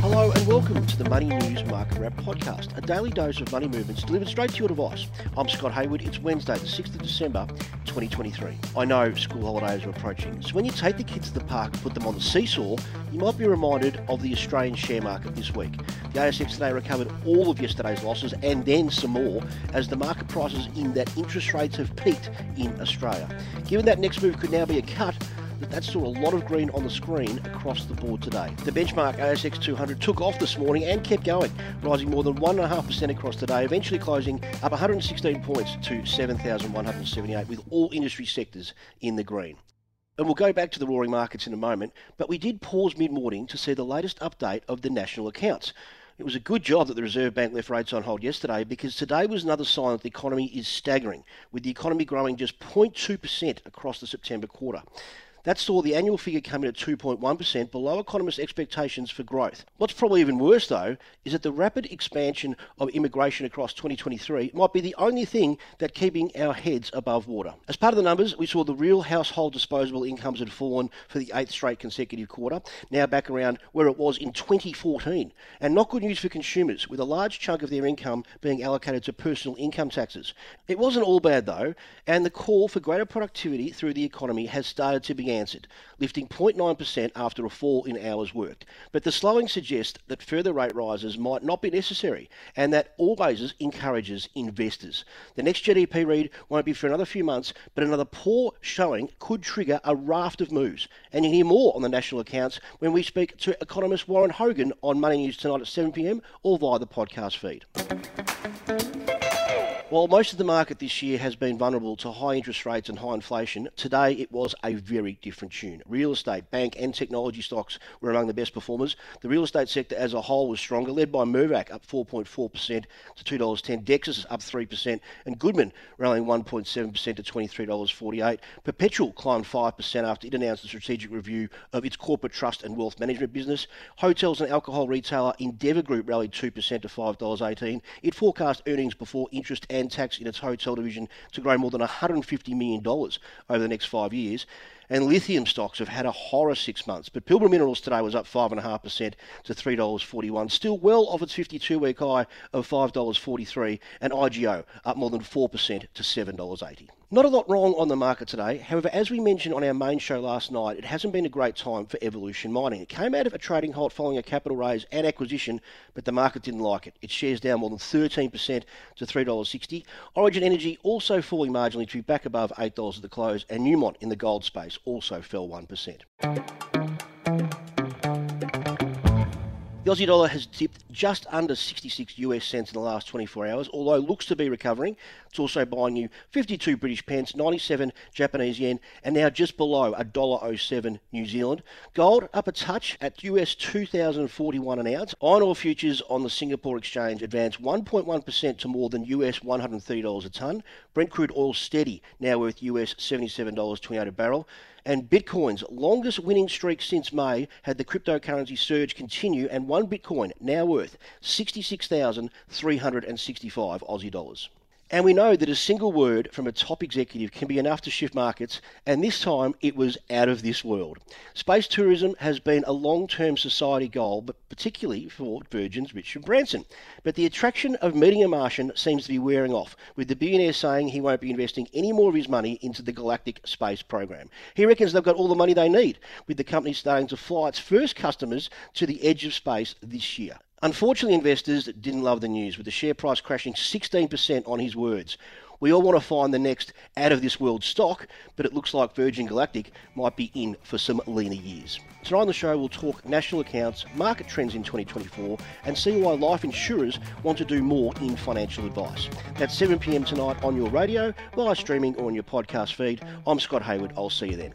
Hello and welcome to the Money News Market Wrap podcast, a daily dose of money movements delivered straight to your device. I'm Scott Hayward. It's Wednesday, the 6th of December, 2023. I know school holidays are approaching, so when you take the kids to the park and put them on the seesaw, you might be reminded of the Australian share market this week. The ASX today recovered all of yesterday's losses and then some more as the market prices in that interest rates have peaked in Australia. Given that next move could now be a cut, that that saw a lot of green on the screen across the board today. The benchmark ASX 200 took off this morning and kept going, rising more than 1.5% across today, eventually closing up 116 points to 7,178 with all industry sectors in the green. And we'll go back to the roaring markets in a moment, but we did pause mid morning to see the latest update of the national accounts. It was a good job that the Reserve Bank left rates on hold yesterday because today was another sign that the economy is staggering, with the economy growing just 0.2% across the September quarter. That saw the annual figure come in at 2.1%, below economists' expectations for growth. What's probably even worse, though, is that the rapid expansion of immigration across 2023 might be the only thing that keeping our heads above water. As part of the numbers, we saw the real household disposable incomes had fallen for the eighth straight consecutive quarter, now back around where it was in 2014. And not good news for consumers, with a large chunk of their income being allocated to personal income taxes. It wasn't all bad, though, and the call for greater productivity through the economy has started to be answered, lifting 0.9% after a fall in hours worked. But the slowing suggests that further rate rises might not be necessary and that all always encourages investors. The next GDP read won't be for another few months, but another poor showing could trigger a raft of moves. And you'll hear more on the national accounts when we speak to economist Warren Hogan on Money News tonight at 7pm or via the podcast feed. While most of the market this year has been vulnerable to high interest rates and high inflation, today it was a very different tune. Real estate, bank, and technology stocks were among the best performers. The real estate sector as a whole was stronger, led by Mirvac up 4.4% to $2.10, Dexus up 3%, and Goodman rallying 1.7% to $23.48. Perpetual climbed 5% after it announced a strategic review of its corporate trust and wealth management business. Hotels and alcohol retailer Endeavour Group rallied 2% to $5.18. It forecast earnings before interest and and tax in its hotel division to grow more than $150 million over the next five years. And lithium stocks have had a horror six months. But Pilbara Minerals today was up 5.5% to $3.41, still well off its 52 week high of $5.43. And IGO up more than 4% to $7.80. Not a lot wrong on the market today. However, as we mentioned on our main show last night, it hasn't been a great time for Evolution Mining. It came out of a trading halt following a capital raise and acquisition, but the market didn't like it. Its shares down more than 13% to $3.60. Origin Energy also falling marginally to back above $8 at the close, and Newmont in the gold space also fell 1%. The Aussie dollar has dipped just under 66 US cents in the last 24 hours, although looks to be recovering. It's also buying you 52 British pence, 97 Japanese yen, and now just below $1.07 New Zealand. Gold up a touch at US 2,041 an ounce. Iron ore futures on the Singapore exchange advanced 1.1% to more than US $130 a tonne. Brent crude oil steady, now worth US $77.28 a barrel. And Bitcoin's longest winning streak since May had the cryptocurrency surge continue, and one Bitcoin now worth 66,365 Aussie dollars. And we know that a single word from a top executive can be enough to shift markets, and this time it was out of this world. Space tourism has been a long term society goal, but particularly for Virgin's Richard Branson. But the attraction of meeting a Martian seems to be wearing off, with the billionaire saying he won't be investing any more of his money into the galactic space program. He reckons they've got all the money they need, with the company starting to fly its first customers to the edge of space this year. Unfortunately, investors didn't love the news, with the share price crashing 16% on his words. We all want to find the next out of this world stock, but it looks like Virgin Galactic might be in for some leaner years. Tonight on the show, we'll talk national accounts, market trends in 2024, and see why life insurers want to do more in financial advice. That's 7 pm tonight on your radio, live streaming, or on your podcast feed. I'm Scott Hayward. I'll see you then.